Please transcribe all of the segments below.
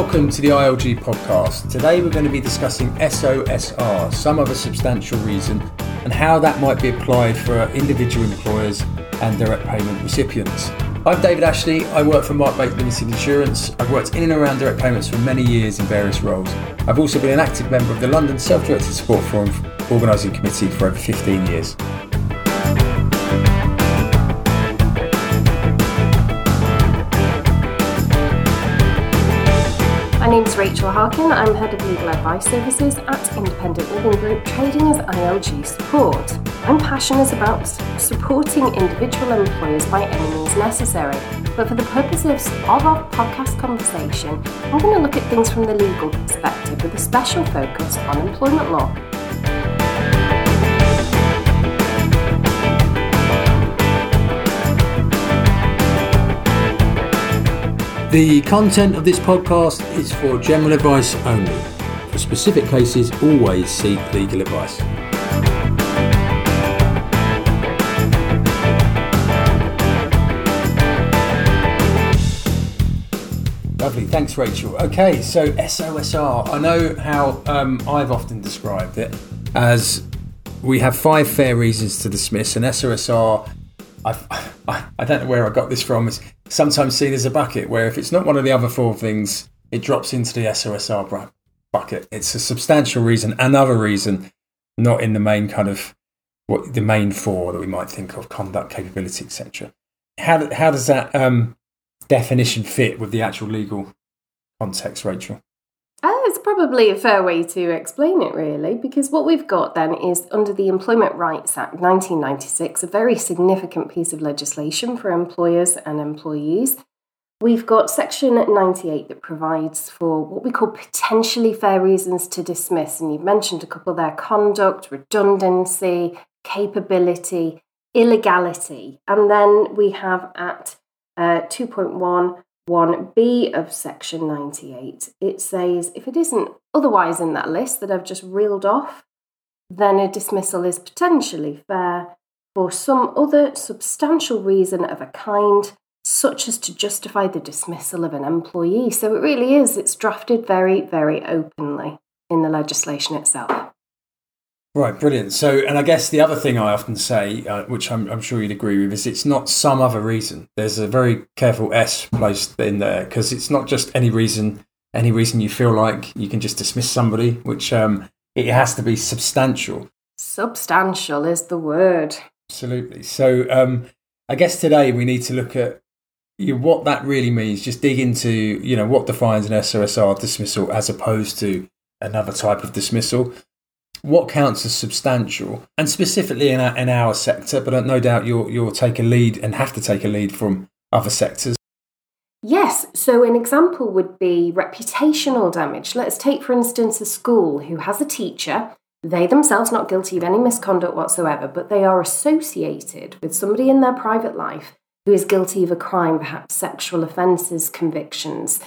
Welcome to the ILG podcast. Today we're going to be discussing SOSR, some other substantial reason, and how that might be applied for individual employers and direct payment recipients. I'm David Ashley. I work for Markmate Limited Insurance. I've worked in and around direct payments for many years in various roles. I've also been an active member of the London Self-Directed Support Forum Organising Committee for over 15 years. Rachel Harkin. I'm Head of Legal Advice Services at Independent Living Group, trading as ILG Support. I'm passionate about supporting individual employers by any means necessary. But for the purposes of our podcast conversation, I'm going to look at things from the legal perspective with a special focus on employment law. The content of this podcast is for general advice only. For specific cases, always seek legal advice. Lovely, thanks, Rachel. Okay, so SOSR. I know how um, I've often described it as we have five fair reasons to dismiss, and SOSR. I've, I don't know where I got this from. It's sometimes seen as a bucket where if it's not one of the other four things, it drops into the SOSR bucket. It's a substantial reason, another reason, not in the main kind of what the main four that we might think of conduct, capability, etc. How, how does that um, definition fit with the actual legal context, Rachel? Uh, it's probably a fair way to explain it, really, because what we've got then is under the Employment Rights Act 1996, a very significant piece of legislation for employers and employees. We've got Section 98 that provides for what we call potentially fair reasons to dismiss. And you've mentioned a couple there conduct, redundancy, capability, illegality. And then we have at uh, 2.1 1b of section 98, it says if it isn't otherwise in that list that I've just reeled off, then a dismissal is potentially fair for some other substantial reason of a kind, such as to justify the dismissal of an employee. So it really is, it's drafted very, very openly in the legislation itself. Right, brilliant. So, and I guess the other thing I often say, uh, which I'm, I'm, sure you'd agree with, is it's not some other reason. There's a very careful S placed in there because it's not just any reason, any reason you feel like you can just dismiss somebody, which um, it has to be substantial. Substantial is the word. Absolutely. So, um, I guess today we need to look at you know, what that really means. Just dig into, you know, what defines an SOSR dismissal as opposed to another type of dismissal what counts as substantial, and specifically in our, in our sector, but uh, no doubt you'll, you'll take a lead and have to take a lead from other sectors. Yes, so an example would be reputational damage. Let's take, for instance, a school who has a teacher. They themselves not guilty of any misconduct whatsoever, but they are associated with somebody in their private life who is guilty of a crime, perhaps sexual offences, convictions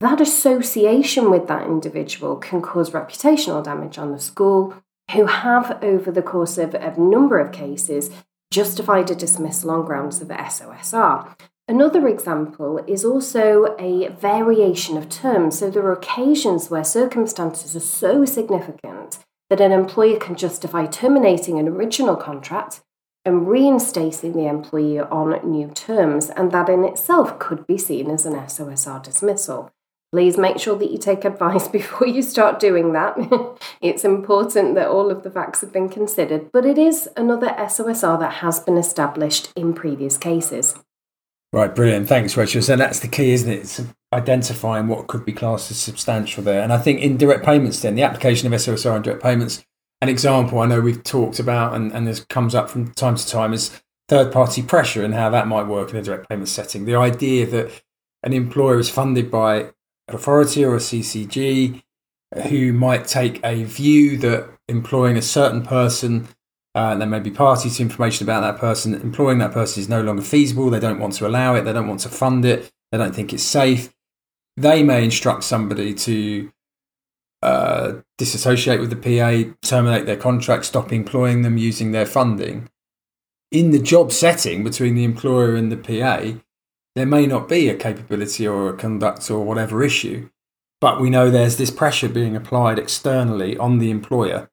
that association with that individual can cause reputational damage on the school, who have, over the course of a number of cases, justified a dismissal on grounds of SOSR. Another example is also a variation of terms. So there are occasions where circumstances are so significant that an employer can justify terminating an original contract and reinstating the employee on new terms, and that in itself could be seen as an SOSR dismissal. Please make sure that you take advice before you start doing that. it's important that all of the facts have been considered, but it is another SOSR that has been established in previous cases. Right, brilliant. Thanks, Rachel. So that's the key, isn't it? It's identifying what could be classed as substantial there. And I think in direct payments, then, the application of SOSR in direct payments, an example I know we've talked about and, and this comes up from time to time is third party pressure and how that might work in a direct payment setting. The idea that an employer is funded by authority or a CCG who might take a view that employing a certain person, uh, there may be party to information about that person, employing that person is no longer feasible. They don't want to allow it. They don't want to fund it. They don't think it's safe. They may instruct somebody to uh, disassociate with the PA, terminate their contract, stop employing them using their funding. In the job setting between the employer and the PA, there may not be a capability or a conduct or whatever issue. but we know there's this pressure being applied externally on the employer.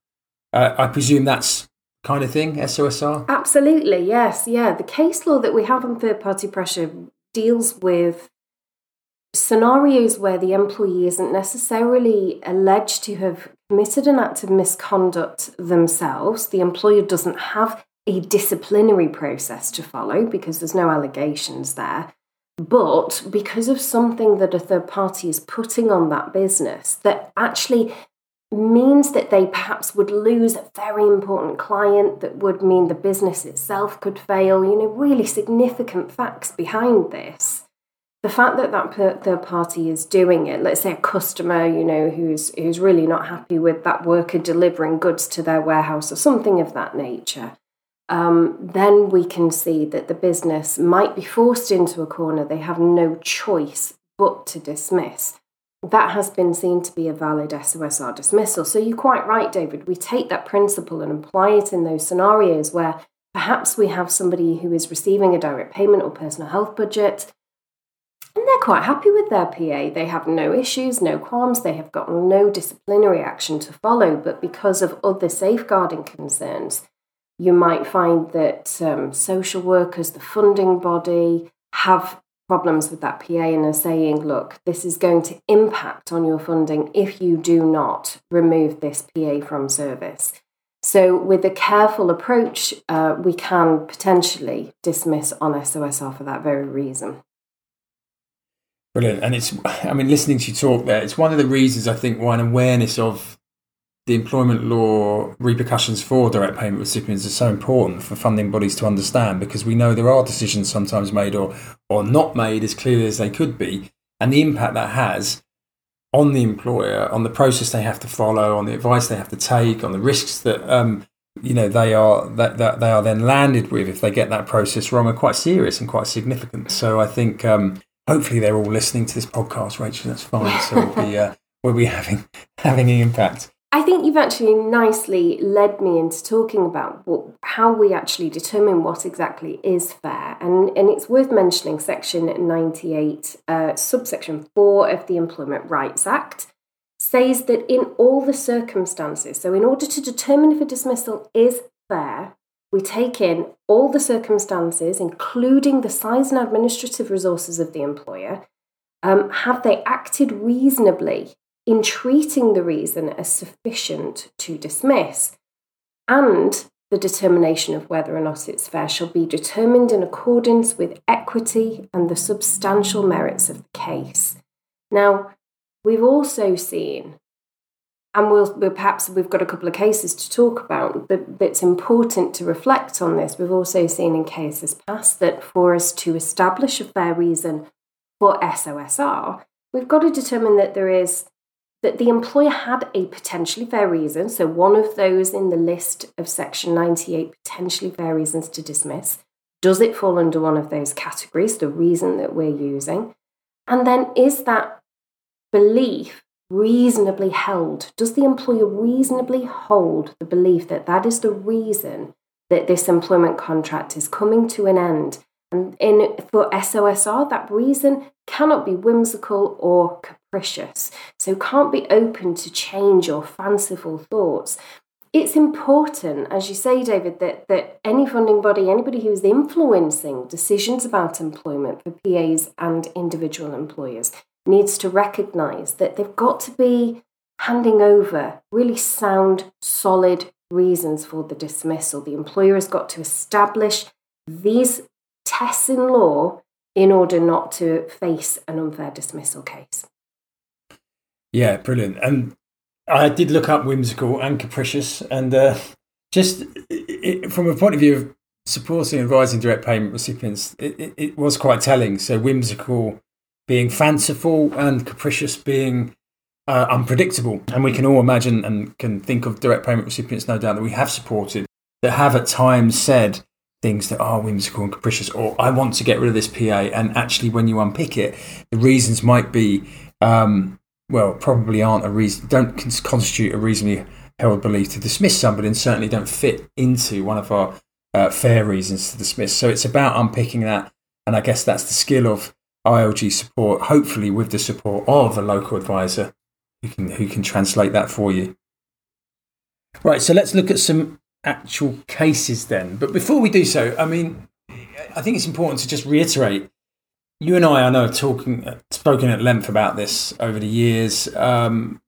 Uh, I presume that's kind of thing, SOSR? Absolutely, yes. Yeah. The case law that we have on third party pressure deals with scenarios where the employee isn't necessarily alleged to have committed an act of misconduct themselves. The employer doesn't have a disciplinary process to follow because there's no allegations there. But because of something that a third party is putting on that business that actually means that they perhaps would lose a very important client, that would mean the business itself could fail, you know, really significant facts behind this. The fact that that third party is doing it, let's say a customer, you know, who's who's really not happy with that worker delivering goods to their warehouse or something of that nature, um, then we can see that the business might be forced into a corner. They have no choice but to dismiss. That has been seen to be a valid SOSR dismissal. So you're quite right, David. We take that principle and apply it in those scenarios where perhaps we have somebody who is receiving a direct payment or personal health budget and they're quite happy with their PA. They have no issues, no qualms, they have got no disciplinary action to follow. But because of other safeguarding concerns, you might find that um, social workers, the funding body, have problems with that PA and are saying, look, this is going to impact on your funding if you do not remove this PA from service. So, with a careful approach, uh, we can potentially dismiss on SOSR for that very reason. Brilliant. And it's, I mean, listening to you talk there, it's one of the reasons I think why an awareness of the employment law repercussions for direct payment recipients are so important for funding bodies to understand because we know there are decisions sometimes made or, or not made as clearly as they could be, and the impact that has on the employer, on the process they have to follow, on the advice they have to take, on the risks that um, you know they are that, that they are then landed with if they get that process wrong are quite serious and quite significant. So I think um, hopefully they're all listening to this podcast, Rachel. That's fine. So we'll be uh, we'll be having having an impact. I think you've actually nicely led me into talking about what, how we actually determine what exactly is fair. And, and it's worth mentioning Section 98, uh, subsection 4 of the Employment Rights Act says that in all the circumstances, so in order to determine if a dismissal is fair, we take in all the circumstances, including the size and administrative resources of the employer. Um, have they acted reasonably in treating the reason as sufficient to dismiss, and the determination of whether or not it's fair shall be determined in accordance with equity and the substantial merits of the case. Now, we've also seen, and we'll, we'll perhaps we've got a couple of cases to talk about, but it's important to reflect on this. We've also seen in cases past that for us to establish a fair reason for SOSR, we've got to determine that there is that the employer had a potentially fair reason, so one of those in the list of Section 98 potentially fair reasons to dismiss. Does it fall under one of those categories, the reason that we're using? And then is that belief reasonably held? Does the employer reasonably hold the belief that that is the reason that this employment contract is coming to an end? And in for SOSR, that reason cannot be whimsical or capricious, so can't be open to change or fanciful thoughts. It's important, as you say, David, that, that any funding body, anybody who is influencing decisions about employment for PAs and individual employers, needs to recognise that they've got to be handing over really sound, solid reasons for the dismissal. The employer has got to establish these tests in law in order not to face an unfair dismissal case. Yeah, brilliant. And I did look up whimsical and capricious, and uh, just it, from a point of view of supporting and advising direct payment recipients, it, it, it, was quite telling. So whimsical being fanciful and capricious being uh, unpredictable. And we can all imagine and can think of direct payment recipients, no doubt, that we have supported that have at times said, things that are whimsical and capricious, or I want to get rid of this PA. And actually, when you unpick it, the reasons might be, um, well, probably aren't a reason, don't constitute a reasonably held belief to dismiss somebody, and certainly don't fit into one of our uh, fair reasons to dismiss. So it's about unpicking that, and I guess that's the skill of ILG support, hopefully with the support of a local advisor who can who can translate that for you. Right, so let's look at some actual cases then. But before we do so, I mean, I think it's important to just reiterate. You and I, I know, have talking spoken at length about this over the years. Um,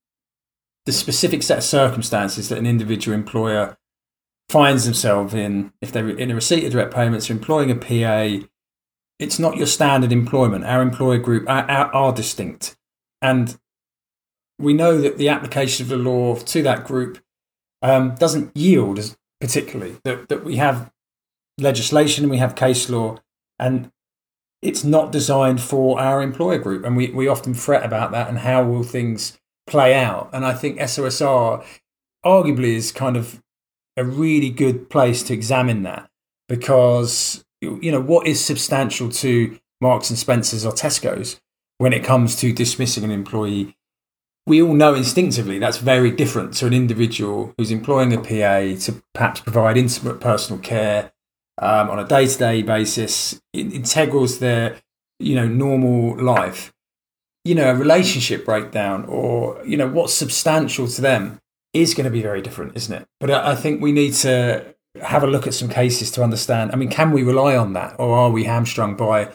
the specific set of circumstances that an individual employer finds themselves in, if they're in a receipt of direct payments, or employing a PA, it's not your standard employment. Our employer group are, are, are distinct, and we know that the application of the law to that group um, doesn't yield as particularly that, that we have legislation and we have case law and it's not designed for our employer group and we, we often fret about that and how will things play out. And i think sosr arguably is kind of a really good place to examine that because you know what is substantial to marks and spencers or tesco's when it comes to dismissing an employee? We all know instinctively that's very different to an individual who's employing a PA to perhaps provide intimate personal care um, on a day to day basis, it integrals their you know normal life. You know, a relationship breakdown or you know what's substantial to them is going to be very different, isn't it? But I think we need to have a look at some cases to understand. I mean, can we rely on that, or are we hamstrung by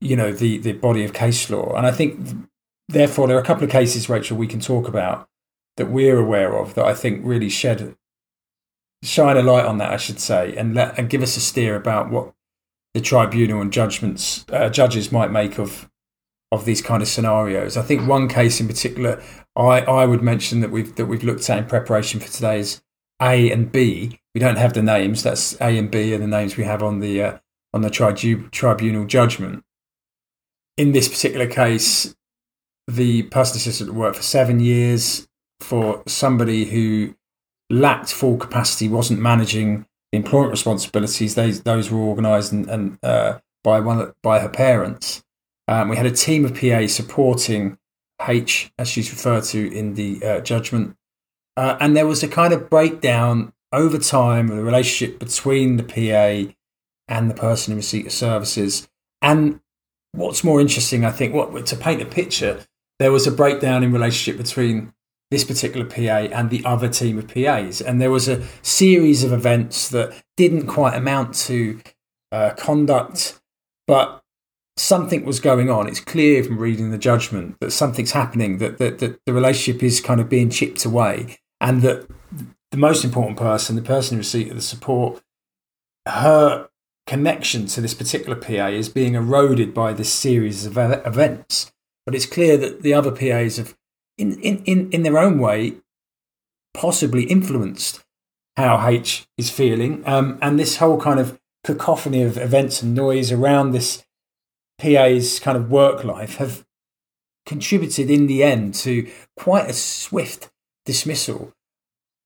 you know the the body of case law? And I think therefore, there are a couple of cases, Rachel, we can talk about that we're aware of that I think really shed shine a light on that, I should say, and let and give us a steer about what the tribunal and judgments uh, judges might make of of these kind of scenarios. I think one case in particular, I, I would mention that we've that we've looked at in preparation for today's A and B. We don't have the names. That's A and B are the names we have on the uh, on the tribu- tribunal judgment. In this particular case, the personal assistant worked for seven years for somebody who lacked full capacity, wasn't managing the employment responsibilities. Those those were organised and, and uh, by one by her parents. Um, we had a team of PA supporting H, as she's referred to in the uh, judgment, uh, and there was a kind of breakdown over time of the relationship between the PA and the person in receipt of services. And what's more interesting, I think, what to paint a picture, there was a breakdown in relationship between this particular PA and the other team of PAs. And there was a series of events that didn't quite amount to uh, conduct, but something was going on. It's clear from reading the judgment that something's happening, that, that, that the relationship is kind of being chipped away, and that the most important person, the person in receipt of the support, her connection to this particular PA is being eroded by this series of events. But it's clear that the other PAs have, in, in, in, in their own way, possibly influenced how H is feeling. Um, and this whole kind of cacophony of events and noise around this PA's kind of work life have contributed in the end to quite a swift dismissal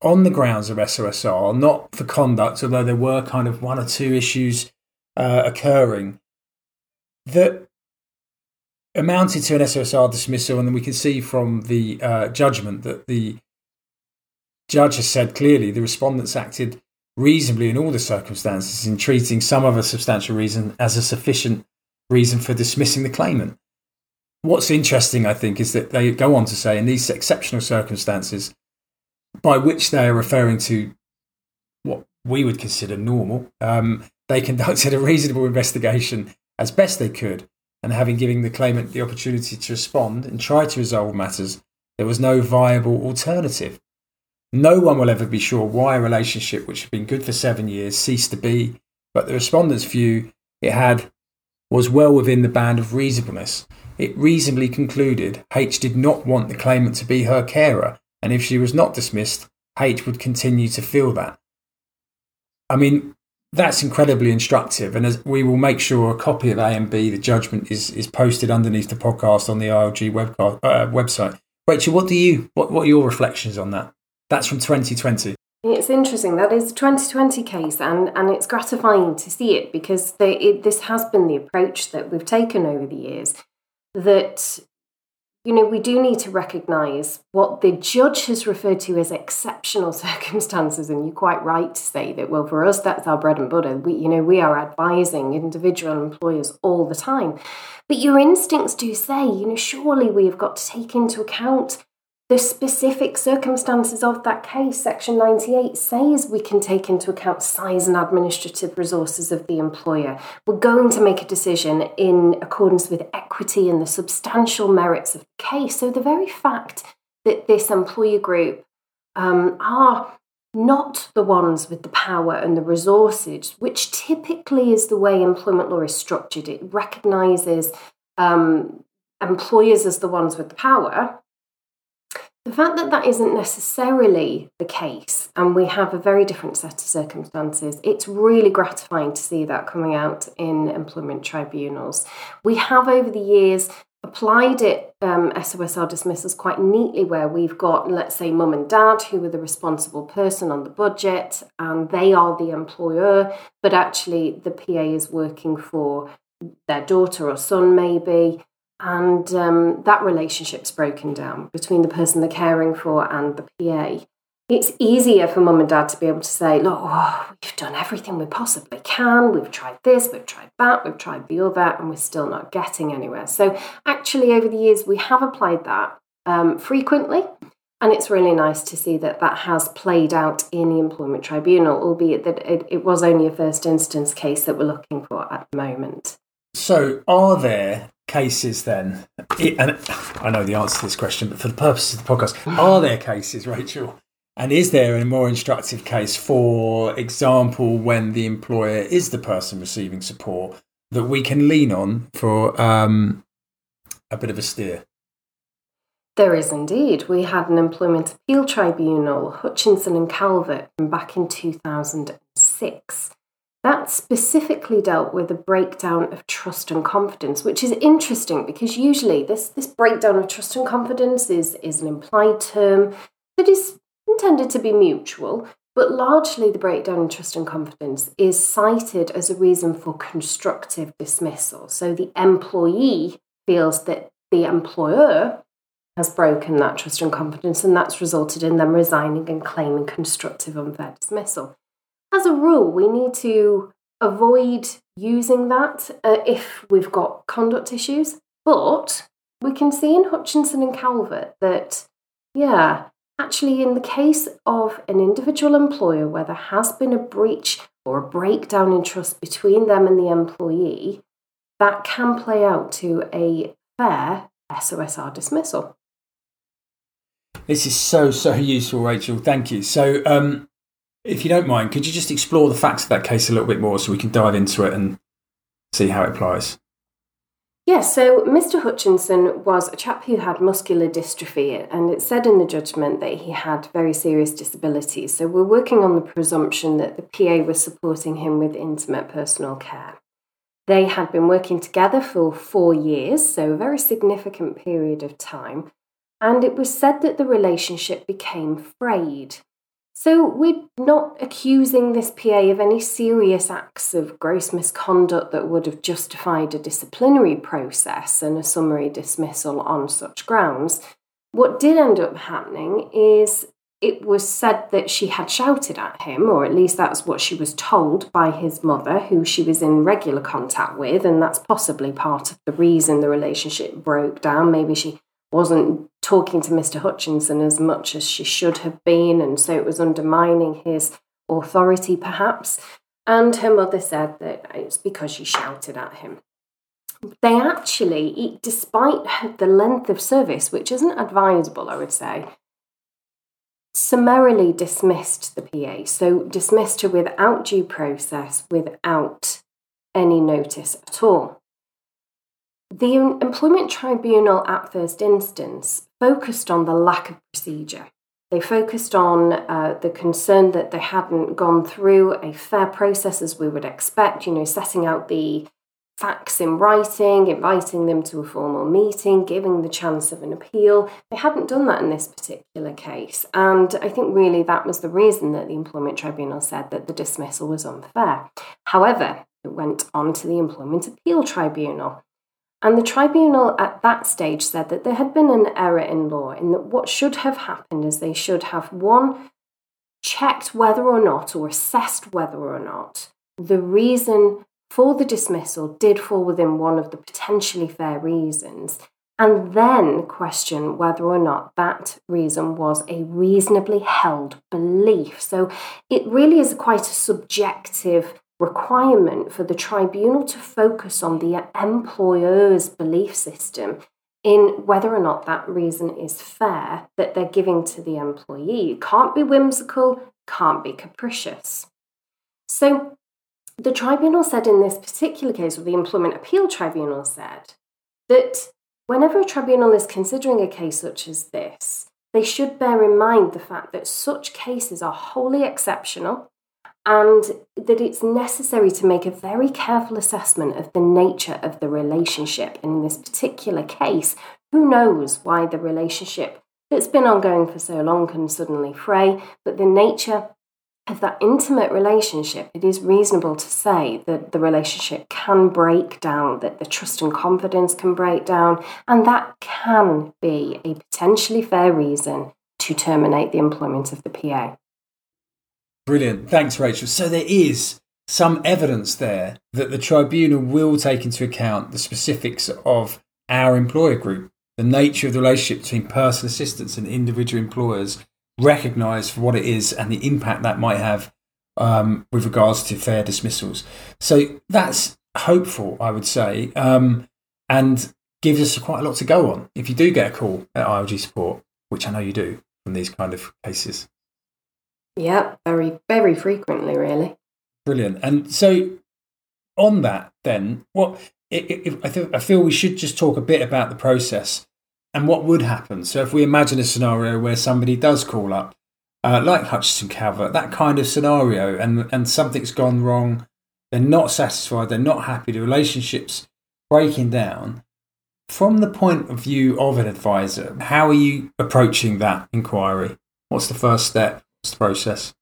on the grounds of SOSR, not for conduct, although there were kind of one or two issues uh, occurring that amounted to an SOSR dismissal, and then we can see from the uh, judgment that the judge has said clearly the respondents acted reasonably in all the circumstances in treating some other substantial reason as a sufficient reason for dismissing the claimant. What's interesting, I think, is that they go on to say in these exceptional circumstances, by which they are referring to what we would consider normal, um, they conducted a reasonable investigation as best they could and having given the claimant the opportunity to respond and try to resolve matters, there was no viable alternative. No one will ever be sure why a relationship which had been good for seven years ceased to be, but the respondent's view it had was well within the band of reasonableness. It reasonably concluded H did not want the claimant to be her carer, and if she was not dismissed, H would continue to feel that. I mean, that's incredibly instructive. And as we will make sure a copy of A and B, the judgment, is is posted underneath the podcast on the ILG uh, website. Rachel, what do you what, what are your reflections on that? That's from 2020. It's interesting. That is a 2020 case, and, and it's gratifying to see it because it, this has been the approach that we've taken over the years. That you know, we do need to recognise what the judge has referred to as exceptional circumstances, and you're quite right to say that. Well, for us, that's our bread and butter. We, you know, we are advising individual employers all the time, but your instincts do say, you know, surely we have got to take into account the specific circumstances of that case, Section 98 says we can take into account size and administrative resources of the employer. We're going to make a decision in accordance with equity and the substantial merits of the case. So, the very fact that this employer group um, are not the ones with the power and the resources, which typically is the way employment law is structured, it recognizes um, employers as the ones with the power the fact that that isn't necessarily the case, and we have a very different set of circumstances, it's really gratifying to see that coming out in employment tribunals. We have over the years applied it, um, SOSR dismissals, quite neatly, where we've got, let's say, mum and dad who are the responsible person on the budget, and they are the employer, but actually the PA is working for their daughter or son, maybe and um, that relationship's broken down between the person they're caring for and the PA. It's easier for mum and dad to be able to say, Look, oh, we've done everything we possibly can. We've tried this, we've tried that, we've tried the other, and we're still not getting anywhere. So, actually, over the years, we have applied that um, frequently. And it's really nice to see that that has played out in the employment tribunal, albeit that it, it was only a first instance case that we're looking for at the moment. So, are there cases then? And I know the answer to this question, but for the purposes of the podcast, are there cases, Rachel? And is there a more instructive case, for example, when the employer is the person receiving support that we can lean on for um, a bit of a steer? There is indeed. We had an employment appeal tribunal, Hutchinson and Calvert, from back in 2006 that specifically dealt with a breakdown of trust and confidence, which is interesting because usually this, this breakdown of trust and confidence is, is an implied term that is intended to be mutual, but largely the breakdown in trust and confidence is cited as a reason for constructive dismissal. So the employee feels that the employer has broken that trust and confidence, and that's resulted in them resigning and claiming constructive unfair dismissal as a rule, we need to avoid using that uh, if we've got conduct issues. But we can see in Hutchinson and Calvert that, yeah, actually, in the case of an individual employer where there has been a breach or a breakdown in trust between them and the employee, that can play out to a fair SOSR dismissal. This is so, so useful, Rachel. Thank you. So, um, if you don't mind, could you just explore the facts of that case a little bit more so we can dive into it and see how it applies? Yes, so Mr. Hutchinson was a chap who had muscular dystrophy, and it said in the judgment that he had very serious disabilities. So we're working on the presumption that the PA was supporting him with intimate personal care. They had been working together for four years, so a very significant period of time, and it was said that the relationship became frayed. So we're not accusing this PA of any serious acts of gross misconduct that would have justified a disciplinary process and a summary dismissal on such grounds. What did end up happening is it was said that she had shouted at him, or at least that's what she was told by his mother, who she was in regular contact with, and that's possibly part of the reason the relationship broke down. Maybe she wasn't talking to Mr. Hutchinson as much as she should have been, and so it was undermining his authority, perhaps. And her mother said that it's because she shouted at him. They actually, despite the length of service, which isn't advisable, I would say, summarily dismissed the PA. So dismissed her without due process, without any notice at all. The Employment Tribunal at first instance focused on the lack of procedure. They focused on uh, the concern that they hadn't gone through a fair process as we would expect, you know, setting out the facts in writing, inviting them to a formal meeting, giving the chance of an appeal. They hadn't done that in this particular case. And I think really that was the reason that the Employment Tribunal said that the dismissal was unfair. However, it went on to the Employment Appeal Tribunal. And the tribunal at that stage said that there had been an error in law, in that what should have happened is they should have one, checked whether or not, or assessed whether or not, the reason for the dismissal did fall within one of the potentially fair reasons, and then question whether or not that reason was a reasonably held belief. So it really is quite a subjective requirement for the tribunal to focus on the employer's belief system in whether or not that reason is fair that they're giving to the employee. It can't be whimsical, can't be capricious. So the tribunal said in this particular case, or the Employment Appeal Tribunal said, that whenever a tribunal is considering a case such as this, they should bear in mind the fact that such cases are wholly exceptional and that it's necessary to make a very careful assessment of the nature of the relationship. in this particular case, who knows why the relationship that's been ongoing for so long can suddenly fray, but the nature of that intimate relationship, it is reasonable to say that the relationship can break down, that the trust and confidence can break down, and that can be a potentially fair reason to terminate the employment of the PA. Brilliant. Thanks, Rachel. So there is some evidence there that the tribunal will take into account the specifics of our employer group, the nature of the relationship between personal assistants and individual employers, recognised for what it is and the impact that might have um, with regards to fair dismissals. So that's hopeful, I would say, um, and gives us quite a lot to go on if you do get a call at ILG support, which I know you do from these kind of cases. Yeah, very, very frequently, really. Brilliant. And so, on that, then, what I, th- I feel we should just talk a bit about the process and what would happen. So, if we imagine a scenario where somebody does call up, uh, like Hutchinson Calvert, that kind of scenario, and and something's gone wrong, they're not satisfied, they're not happy, the relationship's breaking down. From the point of view of an advisor, how are you approaching that inquiry? What's the first step? Process?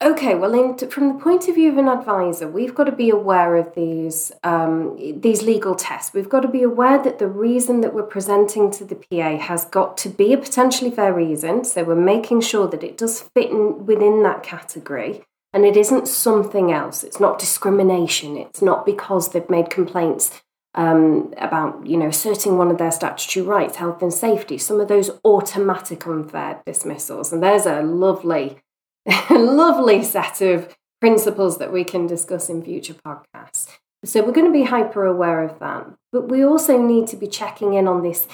Okay, well, in, from the point of view of an advisor, we've got to be aware of these um, these legal tests. We've got to be aware that the reason that we're presenting to the PA has got to be a potentially fair reason. So we're making sure that it does fit in, within that category, and it isn't something else. It's not discrimination. It's not because they've made complaints um, about you know asserting one of their statutory rights, health and safety, some of those automatic unfair dismissals. And there's a lovely, lovely set of principles that we can discuss in future podcasts. So we're going to be hyper aware of that. But we also need to be checking in on this.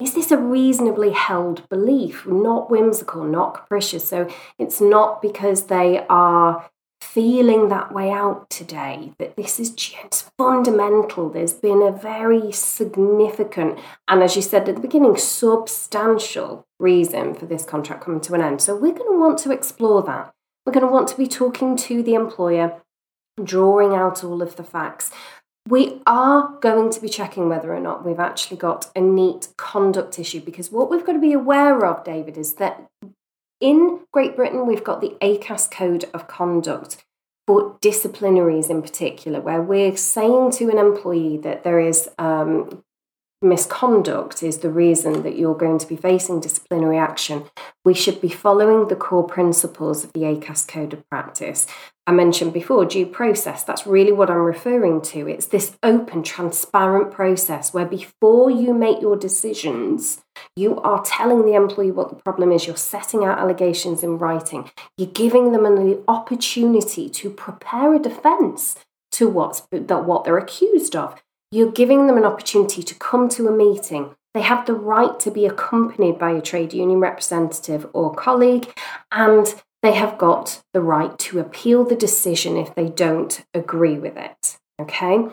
Is this a reasonably held belief, not whimsical, not capricious? So it's not because they are feeling that way out today, that this is just fundamental. There's been a very significant, and as you said at the beginning, substantial reason for this contract coming to an end. So we're going to want to explore that. We're going to want to be talking to the employer, drawing out all of the facts. We are going to be checking whether or not we've actually got a neat conduct issue because what we've got to be aware of, David, is that in Great Britain, we've got the ACAS Code of Conduct for disciplinaries in particular, where we're saying to an employee that there is um, misconduct is the reason that you're going to be facing disciplinary action, we should be following the core principles of the ACAS Code of Practice. I mentioned before due process, that's really what I'm referring to. It's this open, transparent process where before you make your decisions, you are telling the employee what the problem is, you're setting out allegations in writing, you're giving them an opportunity to prepare a defense to what's, that what they're accused of. You're giving them an opportunity to come to a meeting. They have the right to be accompanied by a trade union representative or colleague, and they have got the right to appeal the decision if they don't agree with it. Okay?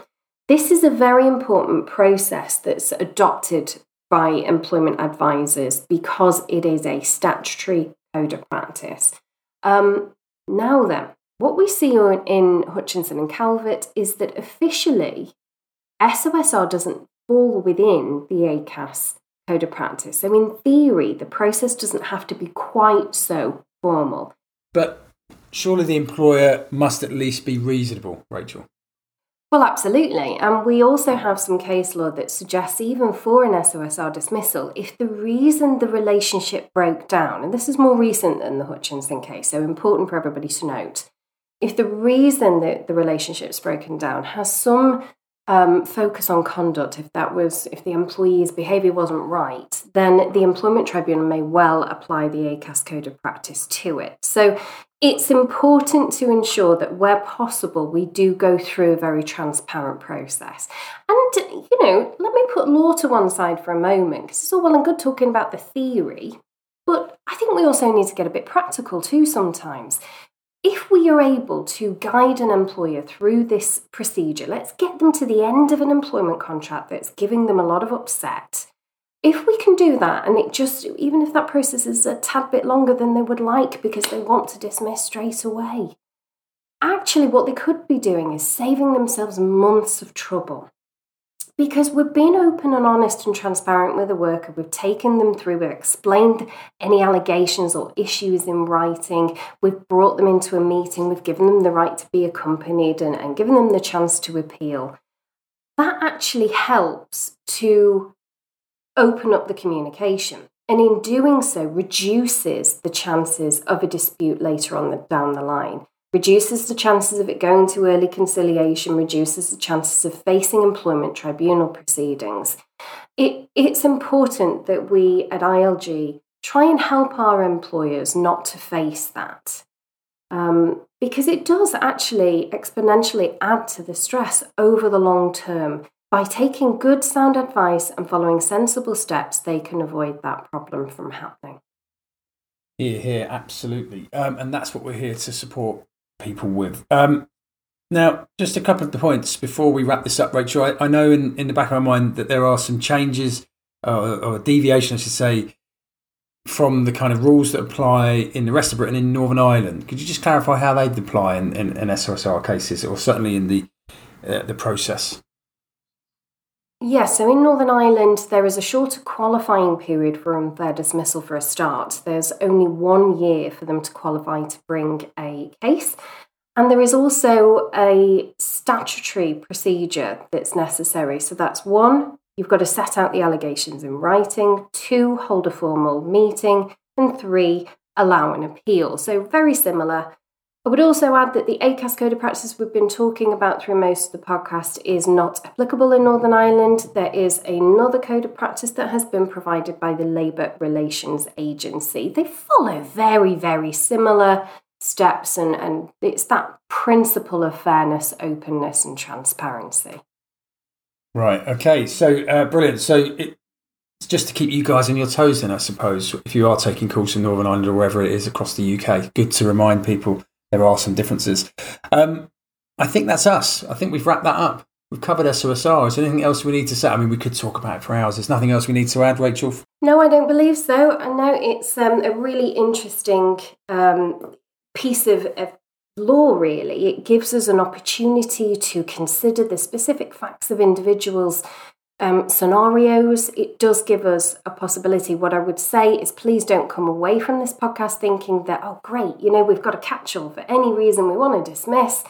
This is a very important process that's adopted by employment advisors because it is a statutory code of practice. Um, now, then, what we see in Hutchinson and Calvert is that officially SOSR doesn't fall within the ACAS code of practice. So, in theory, the process doesn't have to be quite so formal. But surely the employer must at least be reasonable, Rachel. Well, absolutely. And we also have some case law that suggests, even for an SOSR dismissal, if the reason the relationship broke down, and this is more recent than the Hutchinson case, so important for everybody to note, if the reason that the relationship's broken down has some um, focus on conduct, if that was if the employee's behaviour wasn't right, then the employment tribunal may well apply the ACAS code of practice to it. So it's important to ensure that where possible we do go through a very transparent process. And you know, let me put law to one side for a moment because it's all well and good talking about the theory, but I think we also need to get a bit practical too sometimes if we are able to guide an employer through this procedure, let's get them to the end of an employment contract that's giving them a lot of upset. If we can do that, and it just, even if that process is a tad bit longer than they would like because they want to dismiss straight away, actually, what they could be doing is saving themselves months of trouble because we've been open and honest and transparent with the worker. We've taken them through, we've explained any allegations or issues in writing, we've brought them into a meeting, we've given them the right to be accompanied and, and given them the chance to appeal. That actually helps to open up the communication. And in doing so, reduces the chances of a dispute later on the, down the line reduces the chances of it going to early conciliation, reduces the chances of facing employment tribunal proceedings. It, it's important that we at ILG try and help our employers not to face that. Um, because it does actually exponentially add to the stress over the long term. By taking good, sound advice and following sensible steps, they can avoid that problem from happening. Here, here, absolutely. Um, and that's what we're here to support people with. Um, now, just a couple of the points before we wrap this up, Rachel. I, I know in, in the back of my mind that there are some changes uh, or deviation, I should say, from the kind of rules that apply in the rest of Britain in Northern Ireland. Could you just clarify how they apply in, in, in SOSR cases, or certainly in the uh, the process? Yes, so in Northern Ireland, there is a shorter qualifying period for um, unfair dismissal for a start. There's only one year for them to qualify to bring a case. And there is also a statutory procedure that's necessary. So that's one, you've got to set out the allegations in writing, two, hold a formal meeting, and three, allow an appeal. So very similar I would also add that the ACAS code of practice we've been talking about through most of the podcast is not applicable in Northern Ireland. There is another code of practice that has been provided by the Labour Relations Agency. They follow very, very similar steps, and, and it's that principle of fairness, openness, and transparency. Right. Okay. So uh, brilliant. So it, it's just to keep you guys on your toes, then I suppose, if you are taking calls in Northern Ireland or wherever it is across the UK, good to remind people there are some differences. Um, I think that's us. I think we've wrapped that up. We've covered SOSR. Is there anything else we need to say? I mean, we could talk about it for hours. There's nothing else we need to add, Rachel? No, I don't believe so. I know it's um, a really interesting um, piece of, of law, really. It gives us an opportunity to consider the specific facts of individuals um, scenarios. It does give us a possibility. What I would say is please don't come away from this podcast thinking that, oh, great, you know, we've got a catch all for any reason we want to dismiss.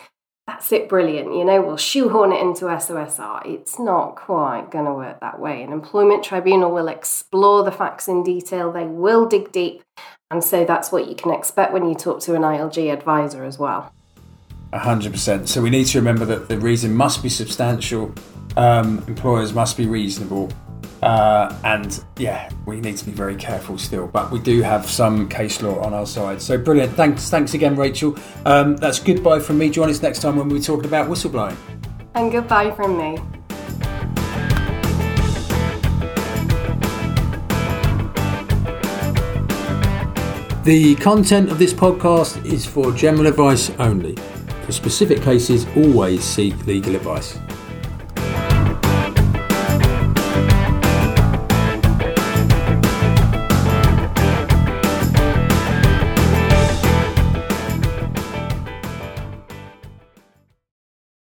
That's it, brilliant. You know, we'll shoehorn it into SOSR. It's not quite going to work that way. An employment tribunal will explore the facts in detail, they will dig deep. And so that's what you can expect when you talk to an ILG advisor as well. 100%. So we need to remember that the reason must be substantial um, employers must be reasonable. Uh, and yeah, we need to be very careful still, but we do have some case law on our side. So brilliant. Thanks, thanks again, Rachel. Um, that's goodbye from me. Join us next time when we're talking about whistleblowing. And goodbye from me. The content of this podcast is for general advice only. For specific cases, always seek legal advice.